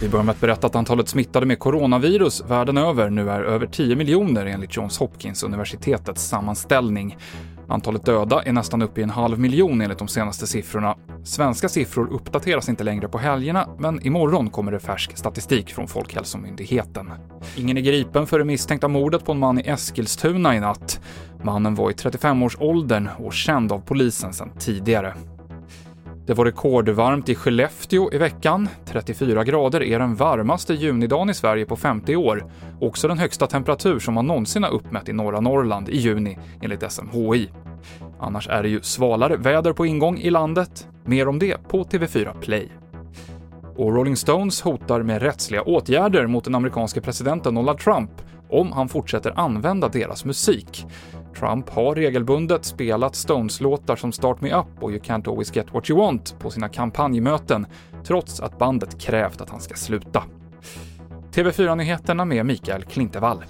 Vi börjar med att berätta att antalet smittade med coronavirus världen över nu är över 10 miljoner enligt Johns Hopkins universitetets sammanställning. Antalet döda är nästan uppe i en halv miljon enligt de senaste siffrorna. Svenska siffror uppdateras inte längre på helgerna, men imorgon kommer det färsk statistik från Folkhälsomyndigheten. Ingen är gripen för det misstänkta mordet på en man i Eskilstuna i natt. Mannen var i 35-årsåldern och känd av polisen sedan tidigare. Det var rekordvarmt i Skellefteå i veckan. 34 grader är den varmaste junidagen i Sverige på 50 år. Också den högsta temperatur som man någonsin har uppmätt i norra Norrland i juni, enligt SMHI. Annars är det ju svalare väder på ingång i landet. Mer om det på TV4 Play. Och Rolling Stones hotar med rättsliga åtgärder mot den amerikanske presidenten Donald Trump om han fortsätter använda deras musik. Trump har regelbundet spelat Stones-låtar som Start Me Up och You Can't Always Get What You Want på sina kampanjmöten, trots att bandet krävt att han ska sluta. TV4-nyheterna med Mikael Klintevall.